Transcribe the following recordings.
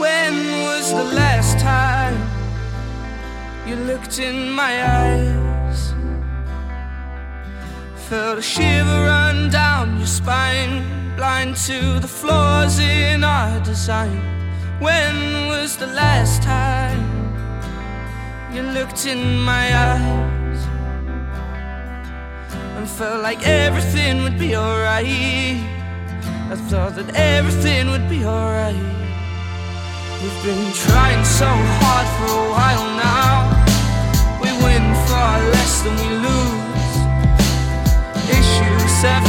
When was the last time you looked in my eyes? Felt a shiver run down your spine, blind to the flaws in our design. When was the last time you looked in my eyes and felt like everything would be alright? I thought that everything would be alright. We've been trying so hard for a while now. We win far less than we lose. Issue 7,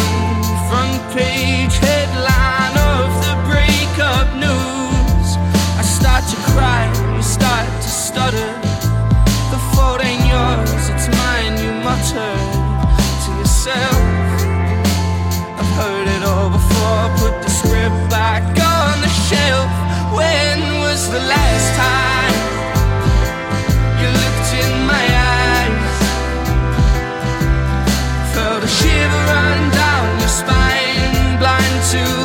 front page headline of the breakup news. I start to cry, you start to stutter. The fault ain't yours, it's mine, you mutter to yourself. I've heard it all before, put the script back on the shelf. When was the last time you looked in my eyes? Felt a shiver run down your spine, blind to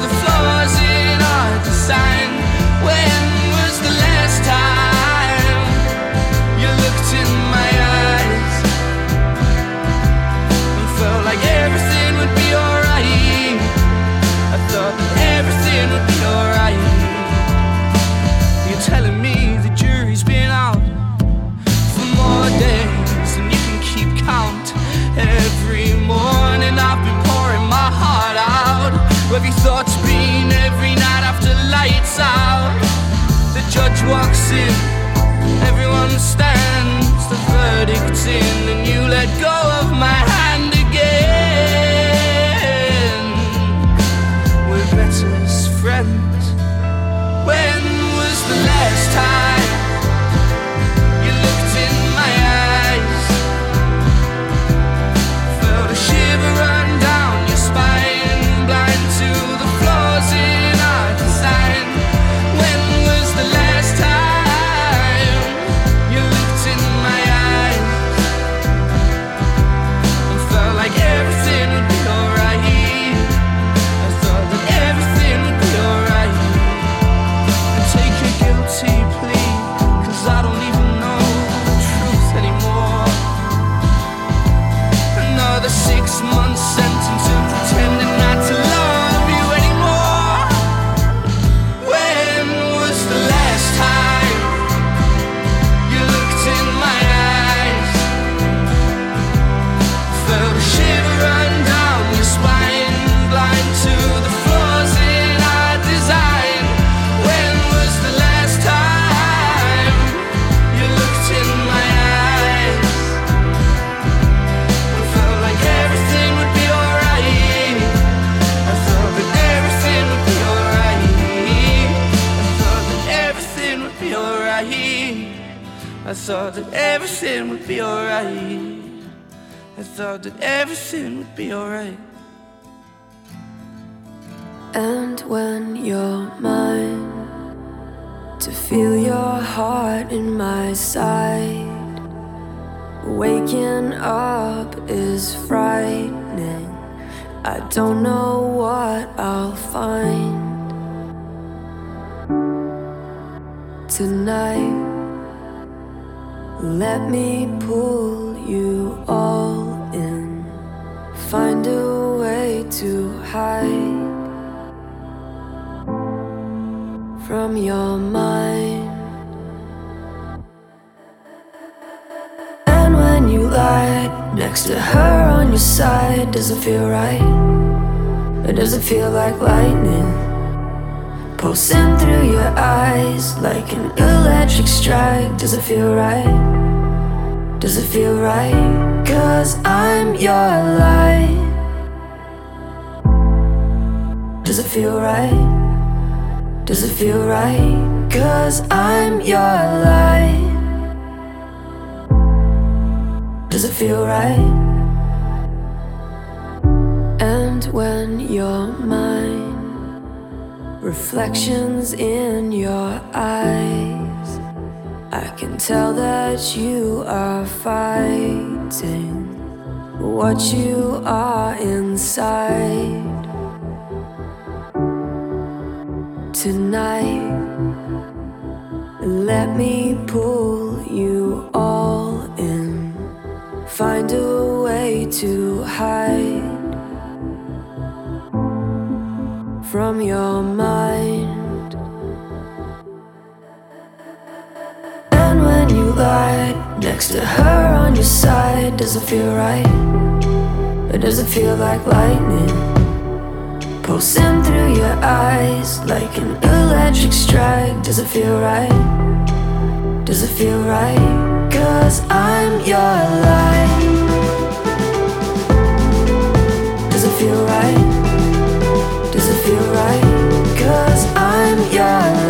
walks in, everyone stands, the verdict's in, and you let go of my hand again. We're better as friends. When was the last time thought that everything would be alright. I thought that everything would be alright. And when you're mine, to feel your heart in my side. Waking up is frightening. I don't know what I'll find tonight. Let me pull you all in. Find a way to hide from your mind. And when you lie next to her on your side, does it feel right? Or does it feel like lightning? Pulsing through your eyes like an electric strike. Does it feel right? Does it feel right? Cause I'm your light. Does it feel right? Does it feel right? Cause I'm your light. Does it feel right? And when you're mine, reflections in your eyes. I can tell that you are fighting what you are inside. Tonight, let me pull you all in, find a way to hide. from your mind. And when you lie next to her on your side, does it feel right? Or does it feel like lightning? Pulsing through your eyes like an electric strike. Does it feel right? Does it feel right? Cause I'm your light. Does it feel right? feel right, cause I'm yours.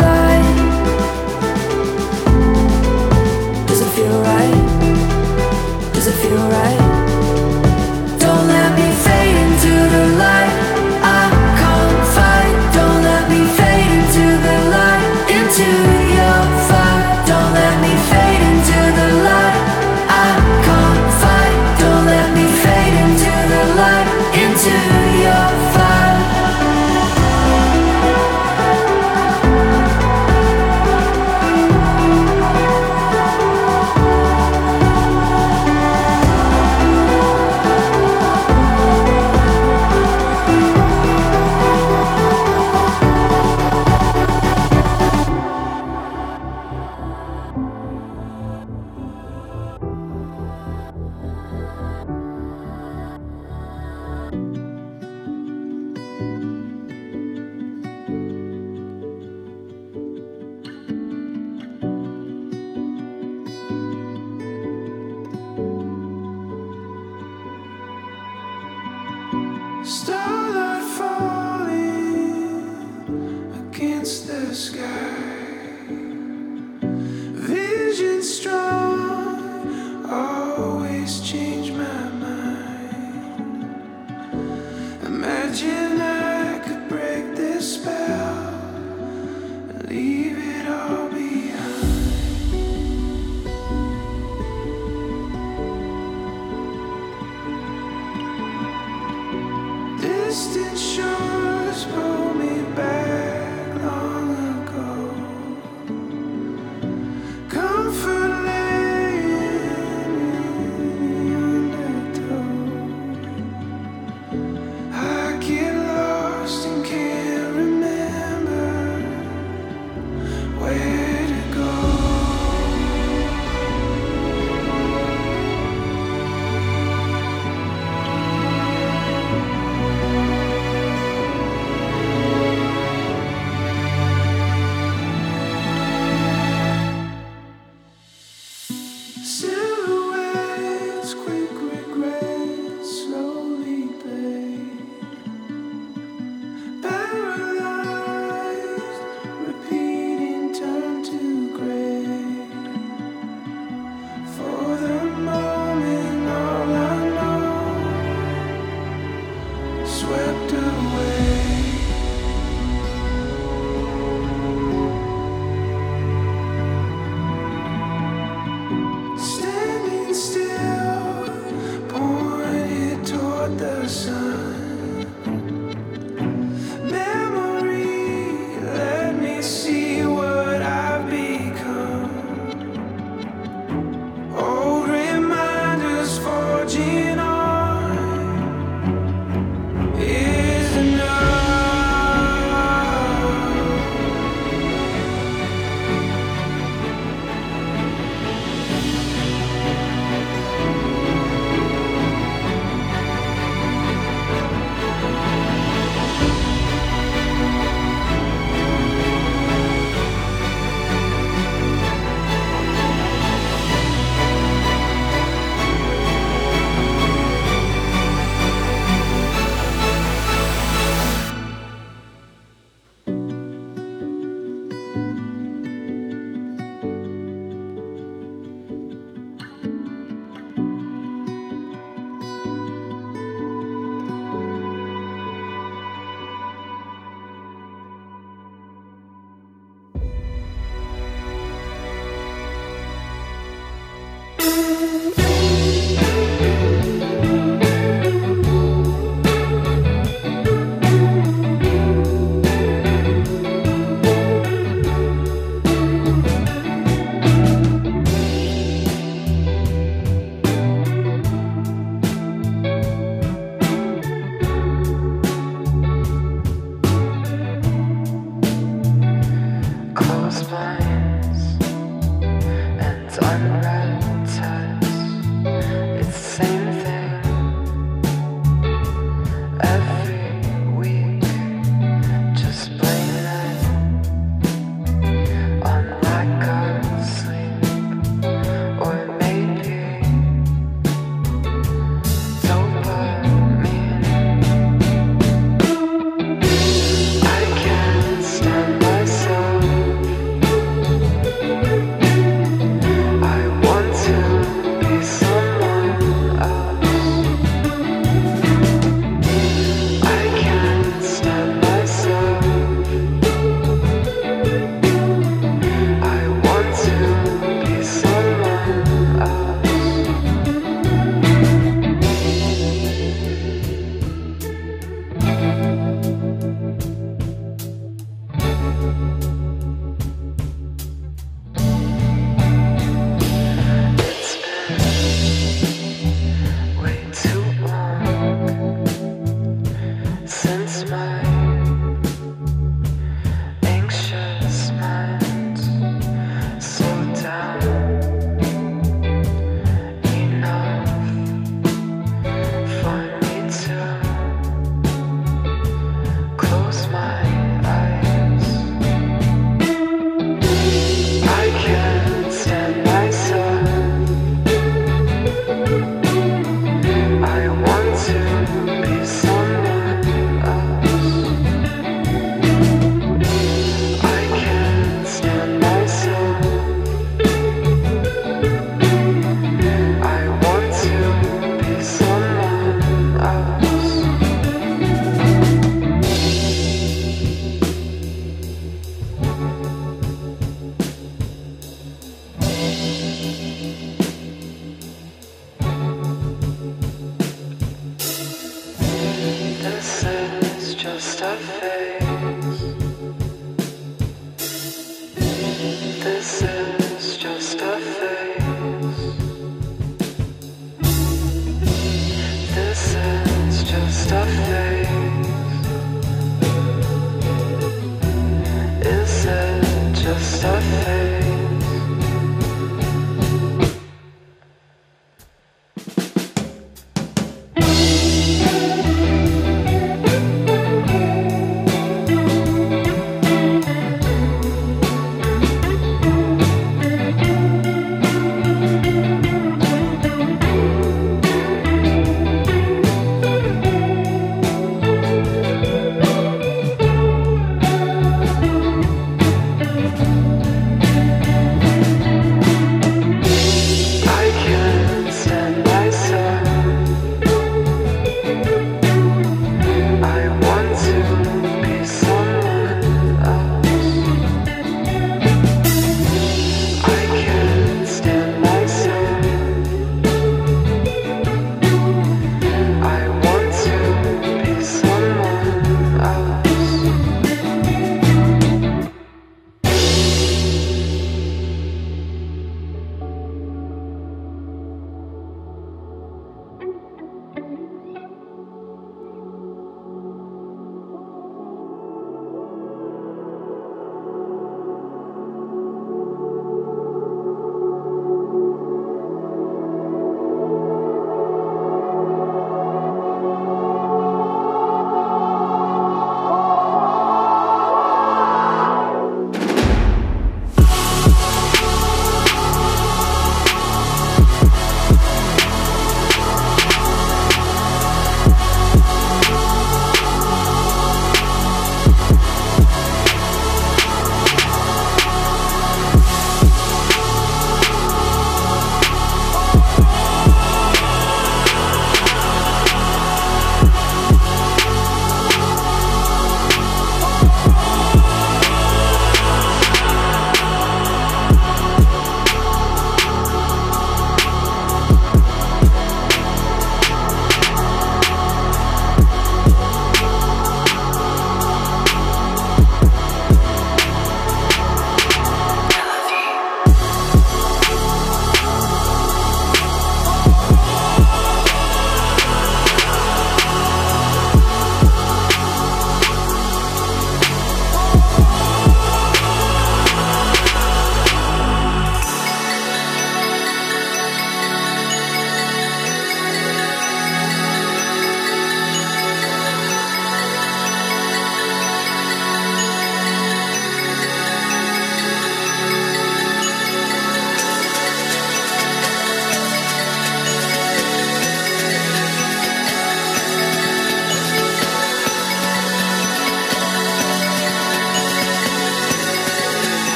just a thing.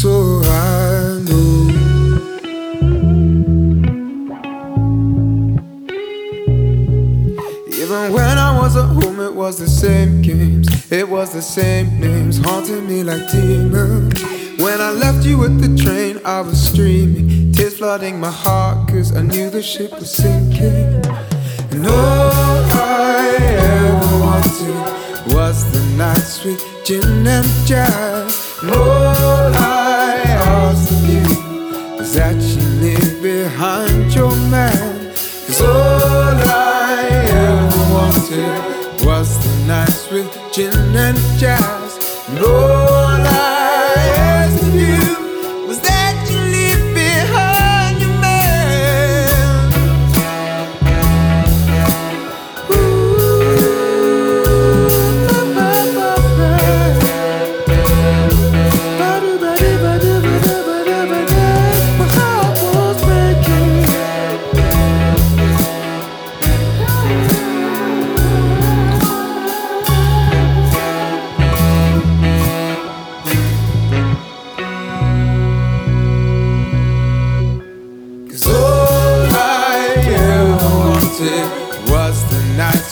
So I know. Even when I was at home it was the same games, it was the same names, haunting me like demons. When I left you with the train, I was streaming, tears flooding my heart, cause I knew the ship was sinking. And all I ever wanted was the nights with gin and jazz. And all I was that you leave behind your man, cause all I ever wanted was the nights with gin and jazz. And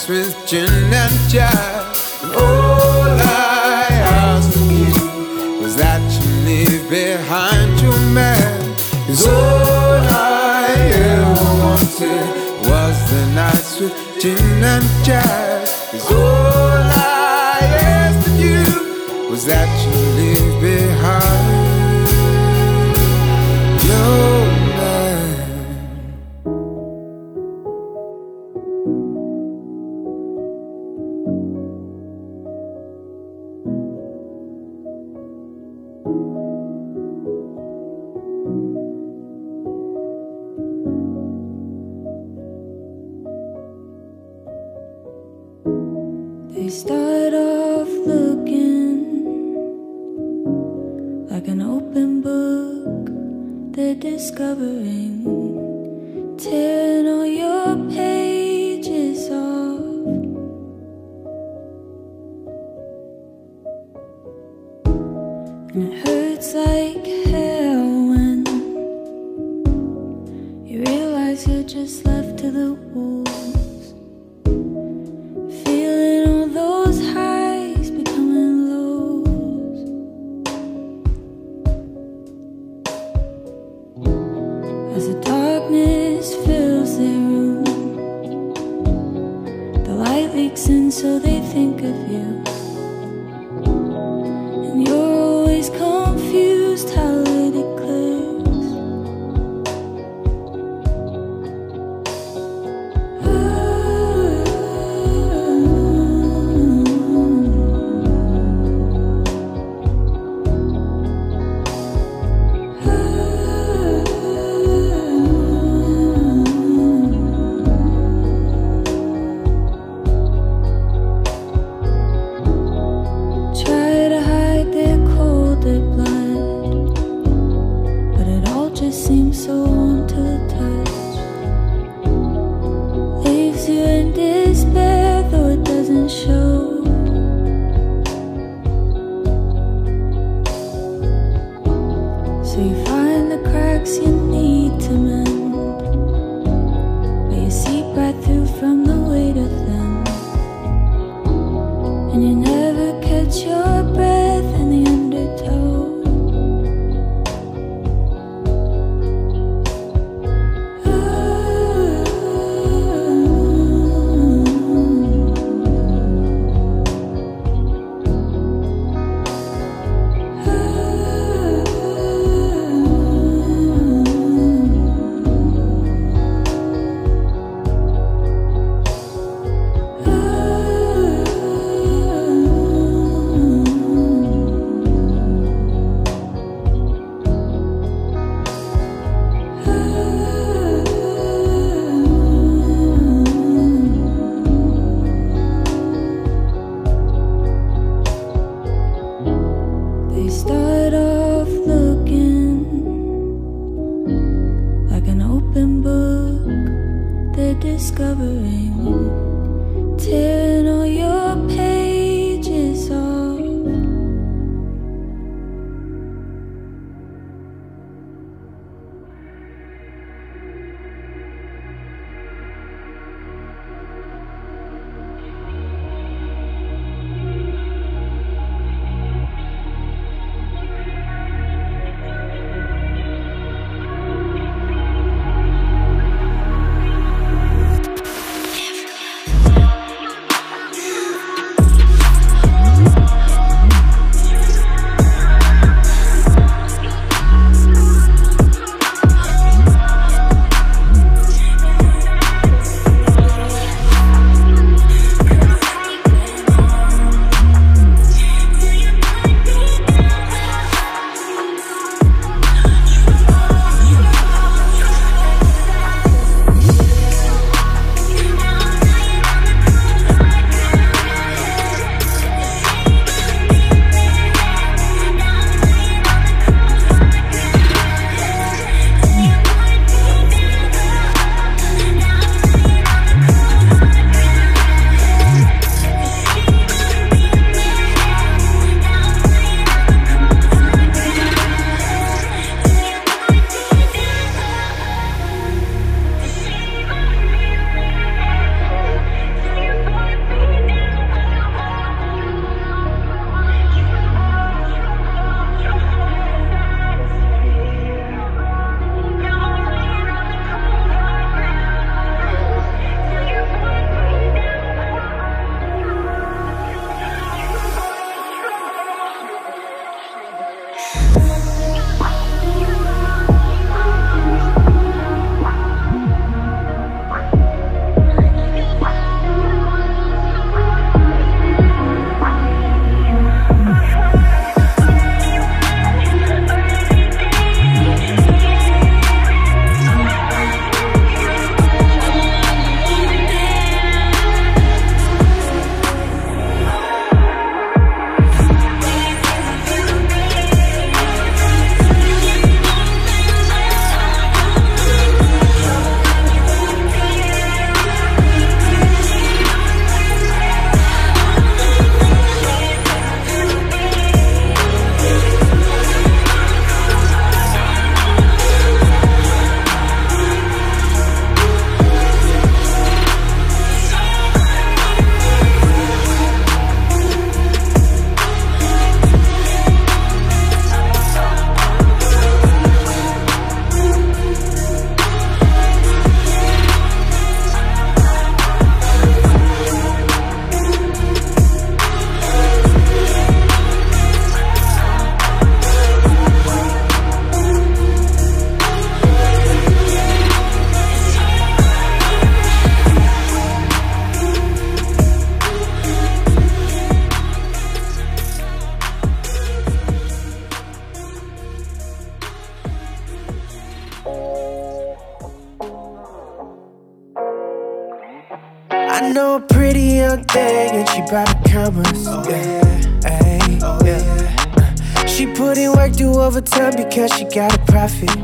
with gin and jazz. And all I asked of you was that you leave behind your man. Cause all I ever wanted was the nights with gin and jazz. Cause all I asked of you was that you leave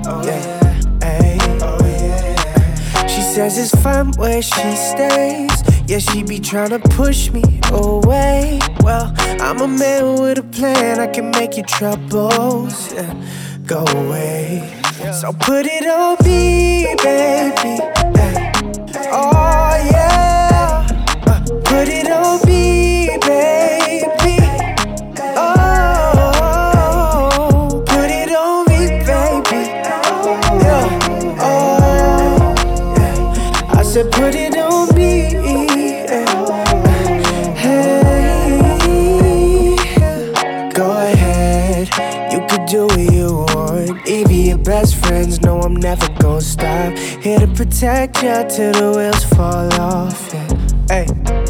Oh, yeah. Ay, oh, yeah. She says it's fun where she stays. Yeah, she be trying to push me away. Well, I'm a man with a plan. I can make your troubles yeah, go away. So put it on me, baby. Ay. Oh, yeah. Uh, put it on said, put it on me. Hey, go ahead, you could do what you want. Even your best friends know I'm never gonna stop. Here to protect you till the wheels fall off. Hey,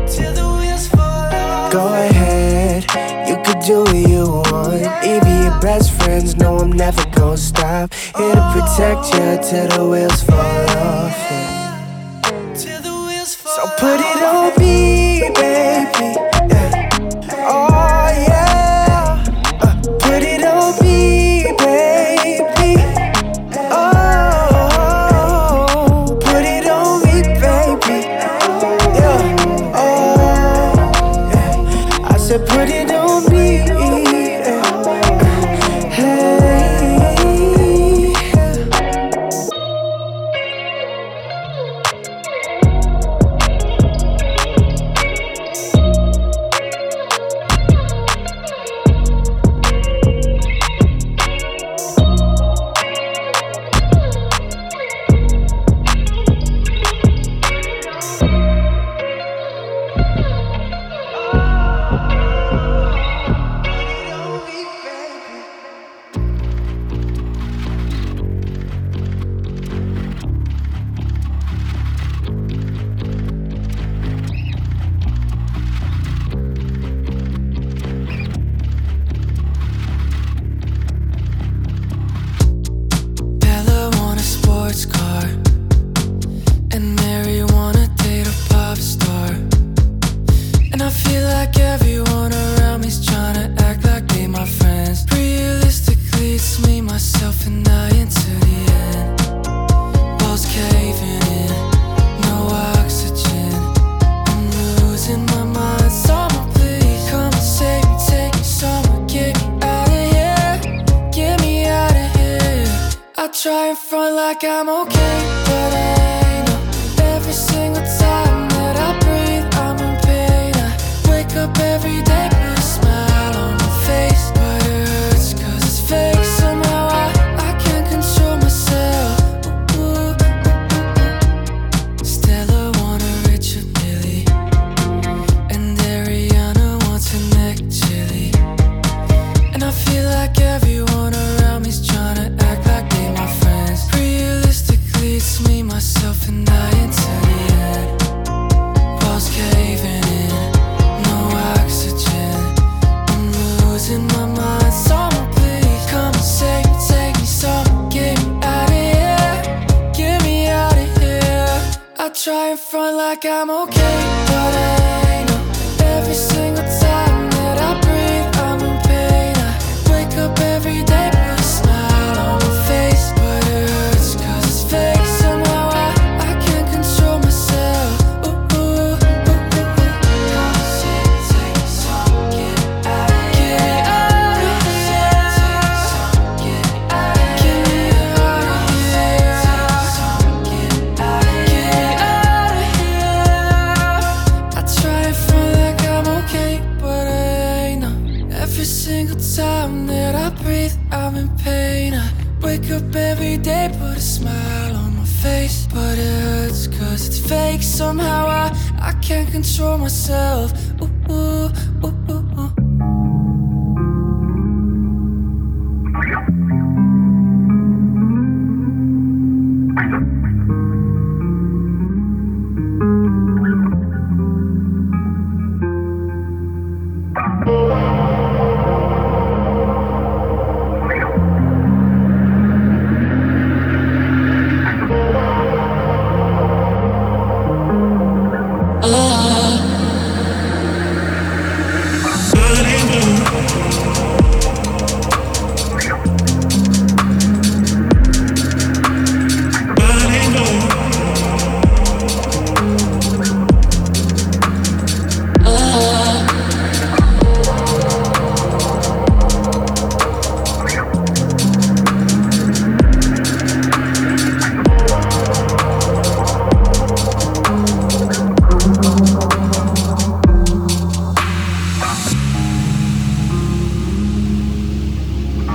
till the wheels fall off. Go ahead, you could do what you want. Even your best friends know I'm never gonna stop. Here to protect you till the wheels fall off. It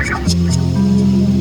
对不。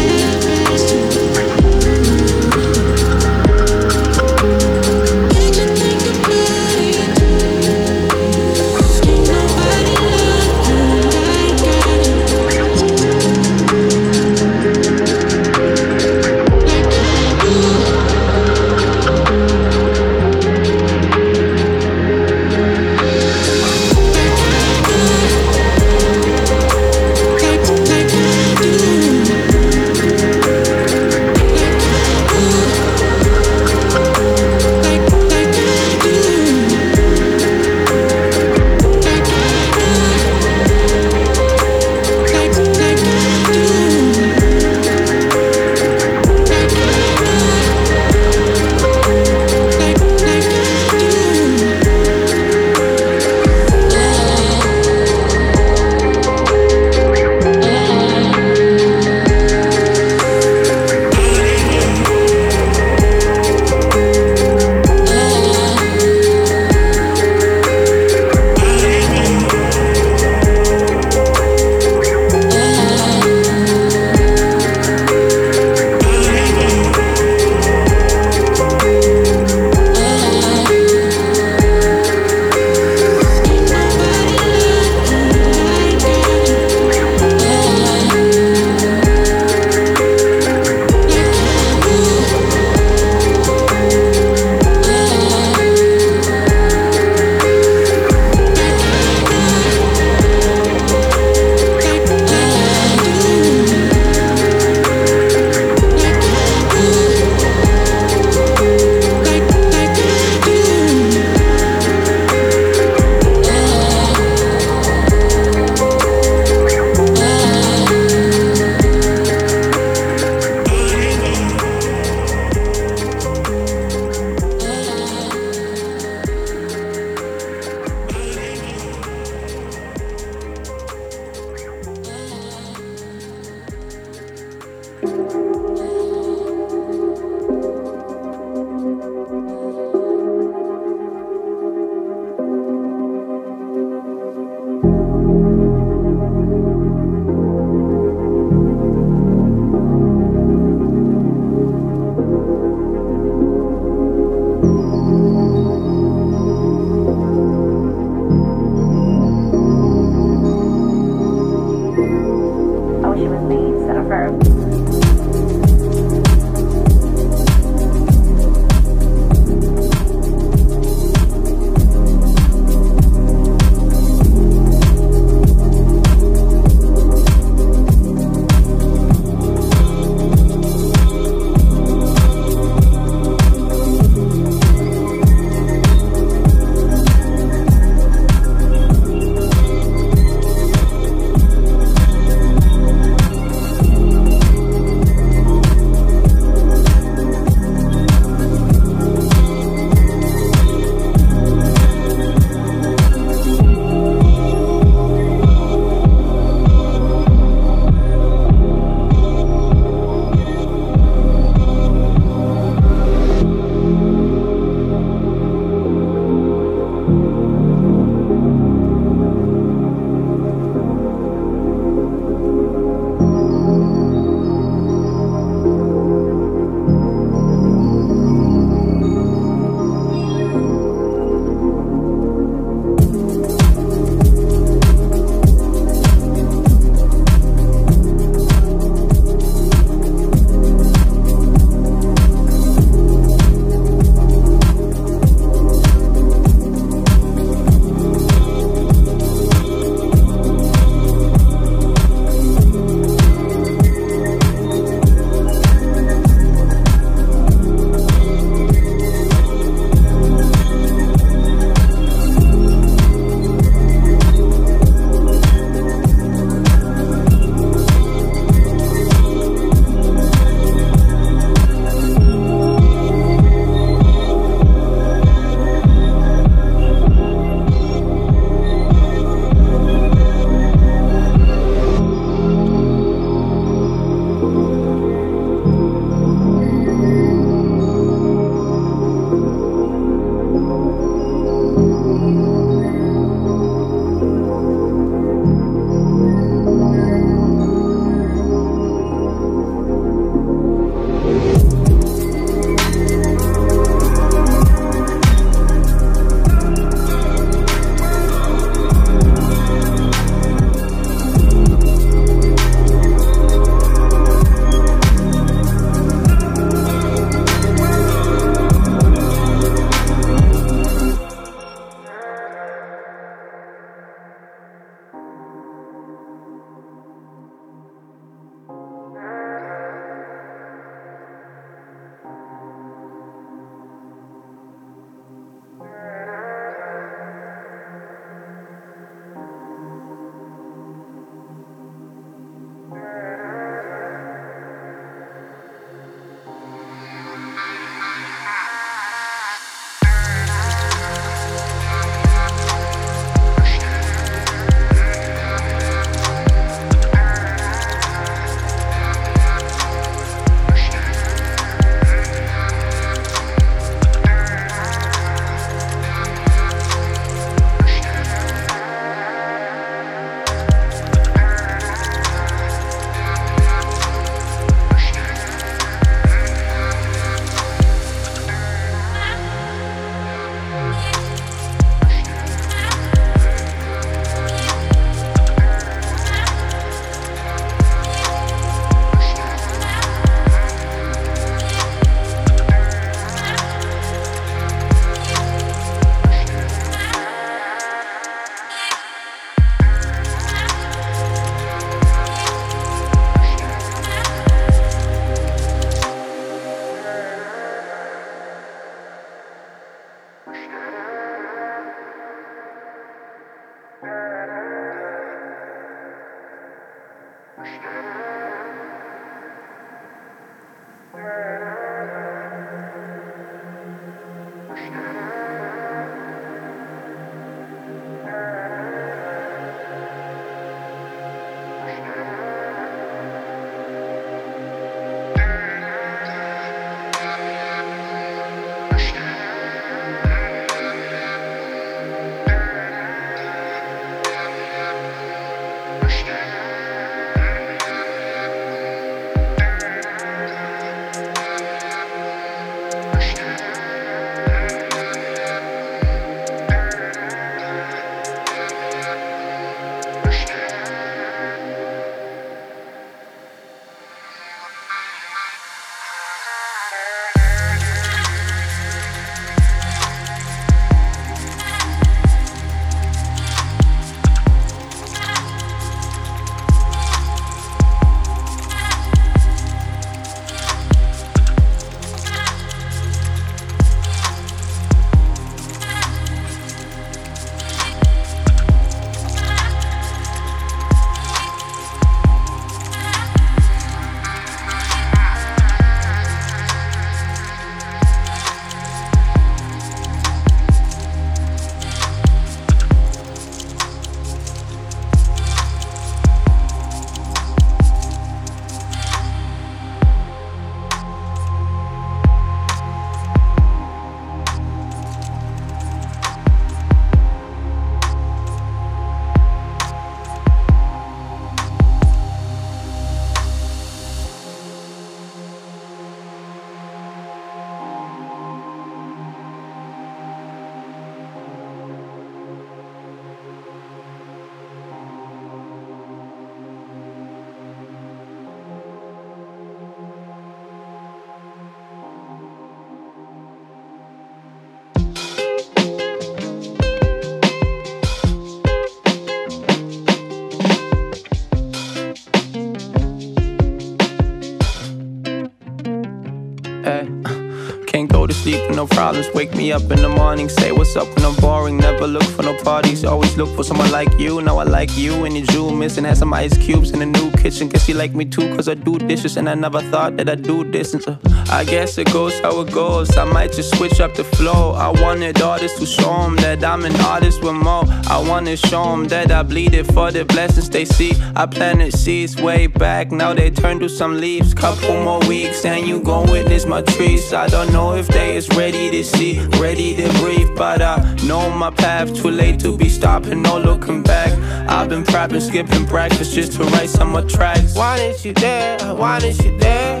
Me up in the morning, say what's up when I'm boring. Never look for no parties, always look for someone like you. Now I like you and your jewel missing. Had some ice cubes in the new kitchen. Guess you like me too, cause I do dishes. And I never thought that I'd do this. And so I guess it goes how it goes. I might just switch up the flow. I wanted artists to show them that I'm an artist with more. I wanna show them that I bleed it for the blessings they see. I planted seeds way back, now they turn to some leaves. Couple more weeks, and you gon' witness my trees. I don't know if they is ready to see, ready to breathe. But I know my path, too late to be stopping, no looking back. I've been prepping, skipping breakfast just to write some more tracks. Why didn't you there? Why didn't you there?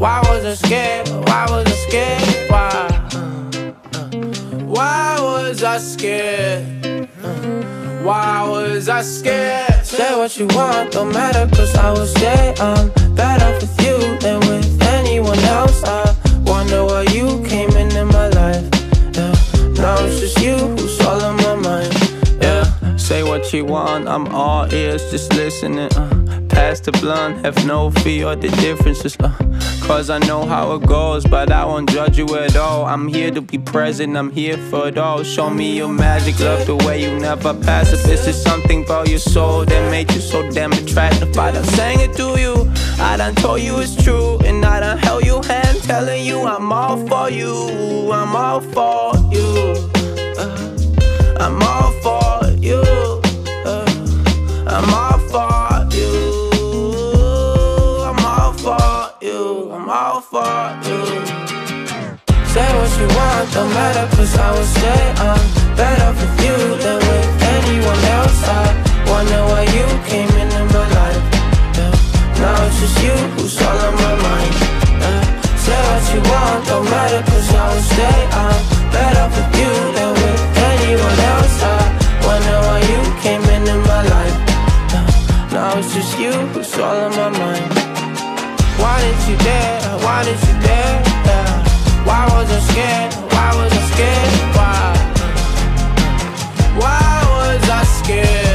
Why was I scared? Why was I scared? Why? Why was I scared? Why was I scared? Say what you want, don't matter, cause I was there. I'm better with you than with anyone else. You want, I'm all ears, just listening. Uh, pass the blunt, have no fear of the differences. Uh, Cause I know how it goes, but I won't judge you at all. I'm here to be present, I'm here for it all. Show me your magic, love the way you never pass it. This is something about your soul that made you so damn attractive. I done sang it to you, I done told you it's true, and I done held your hand, telling you I'm all for you, I'm all for you. You. Say what you want, don't matter, cause I will stay. I'm better with you than with anyone else. I wonder why you came into my life. Yeah. Now it's just you who's all on my mind. Say what you want, don't matter, cause I will stay. I'm better with you than with anyone else. I wonder why you came into my life. Now it's just you who's all on my mind. Why didn't you dare? Why didn't you dare? Why was I scared? Why was I scared? Why? Why was I scared?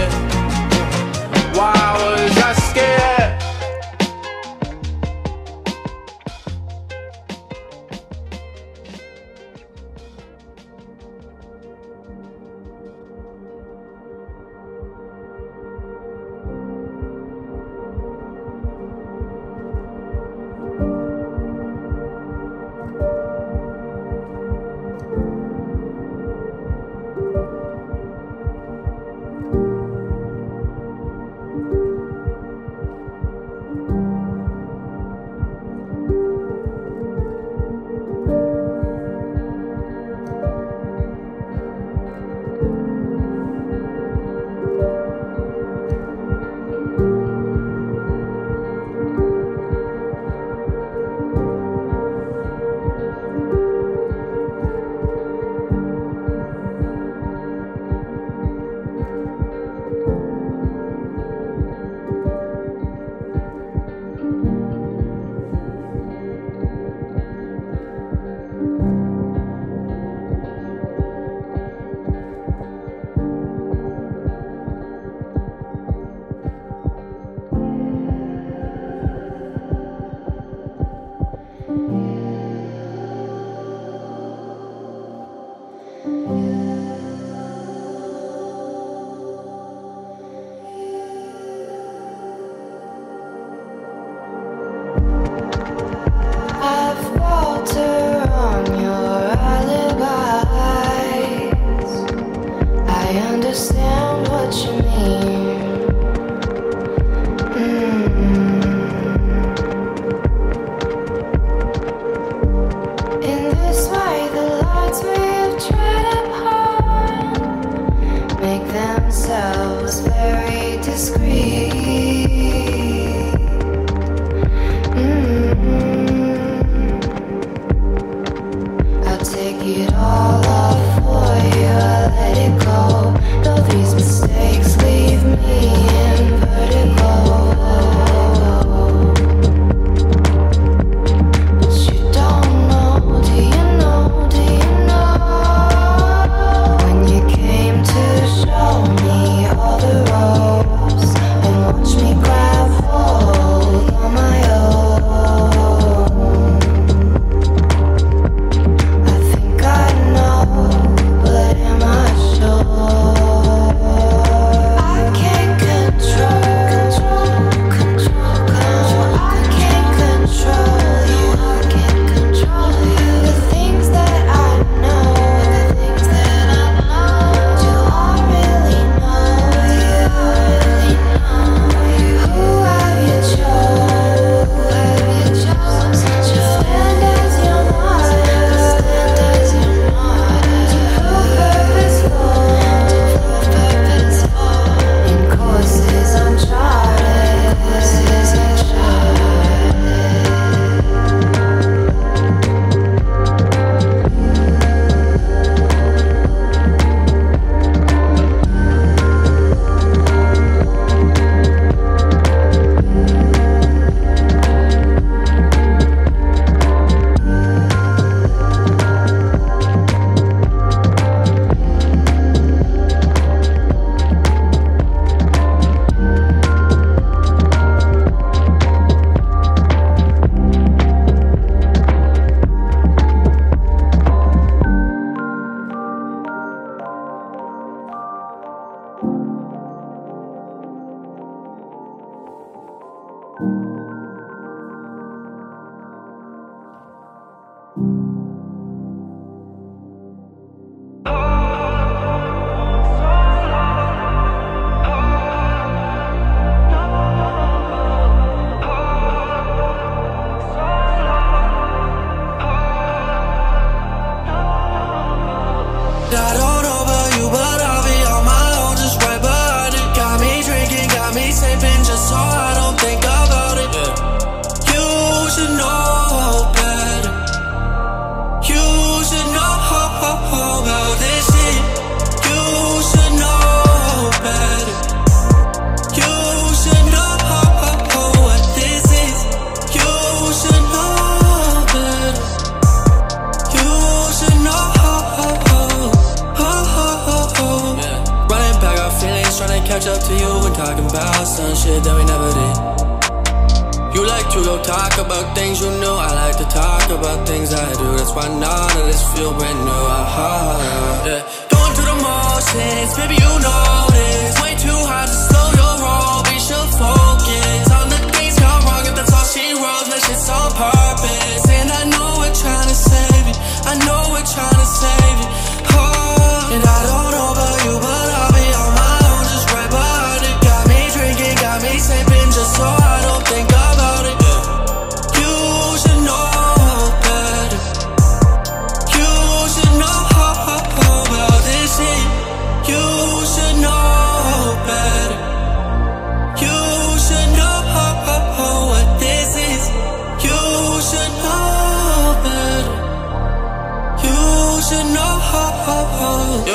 oh,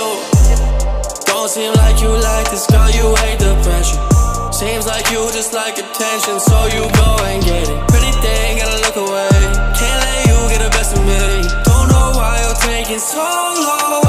don't seem like you like this, girl, you hate the pressure. Seems like you just like attention, so you go and get it. Pretty thing, gotta look away. Can't let you get the best of me. Don't know why you're taking so long,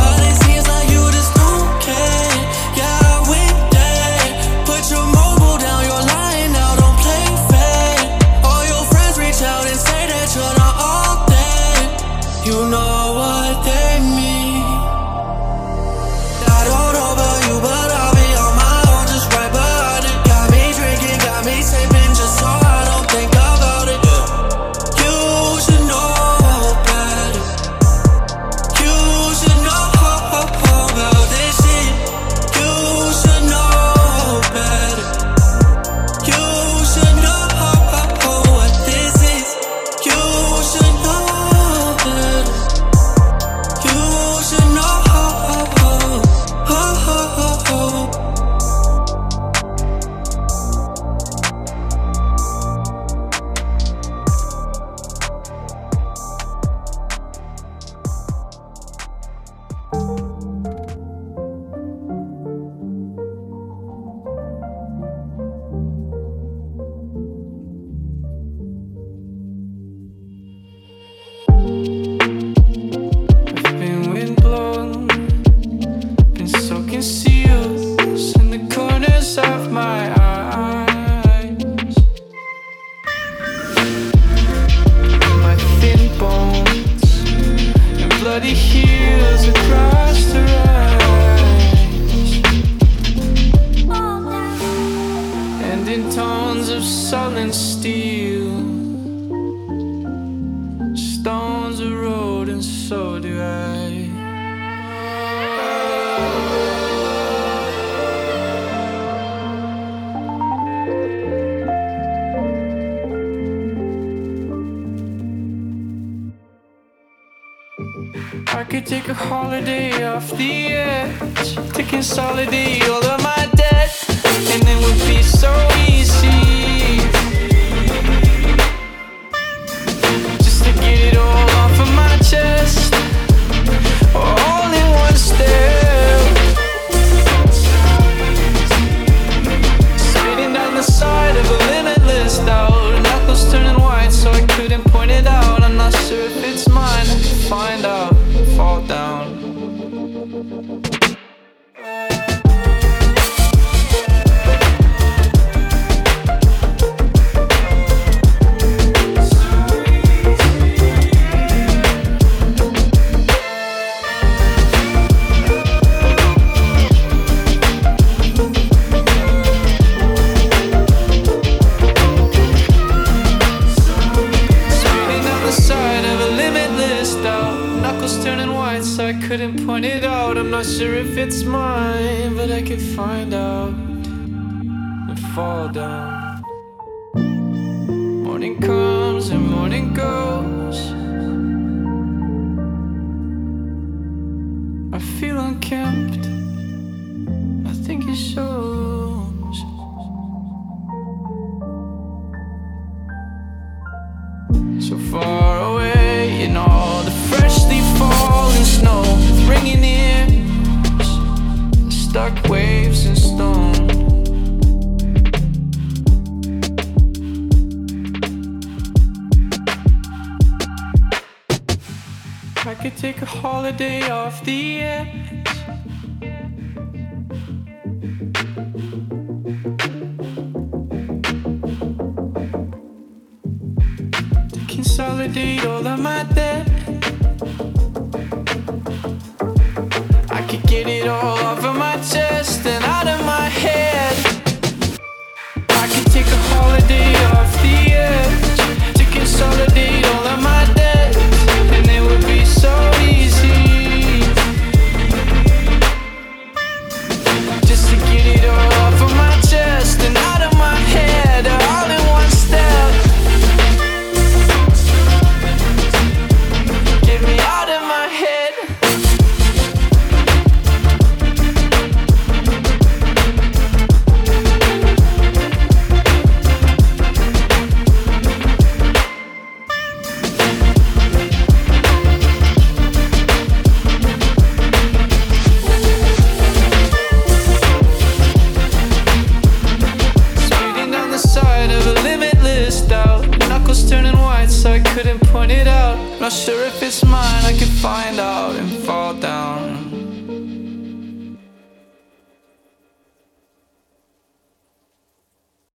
sullen steel. could take a holiday off the edge to consolidate all of my debt, and it would be so easy. Just to get it all off of my chest, all in one step. So far away, and all the freshly snow ringing in stuck waves and. I could take a holiday off the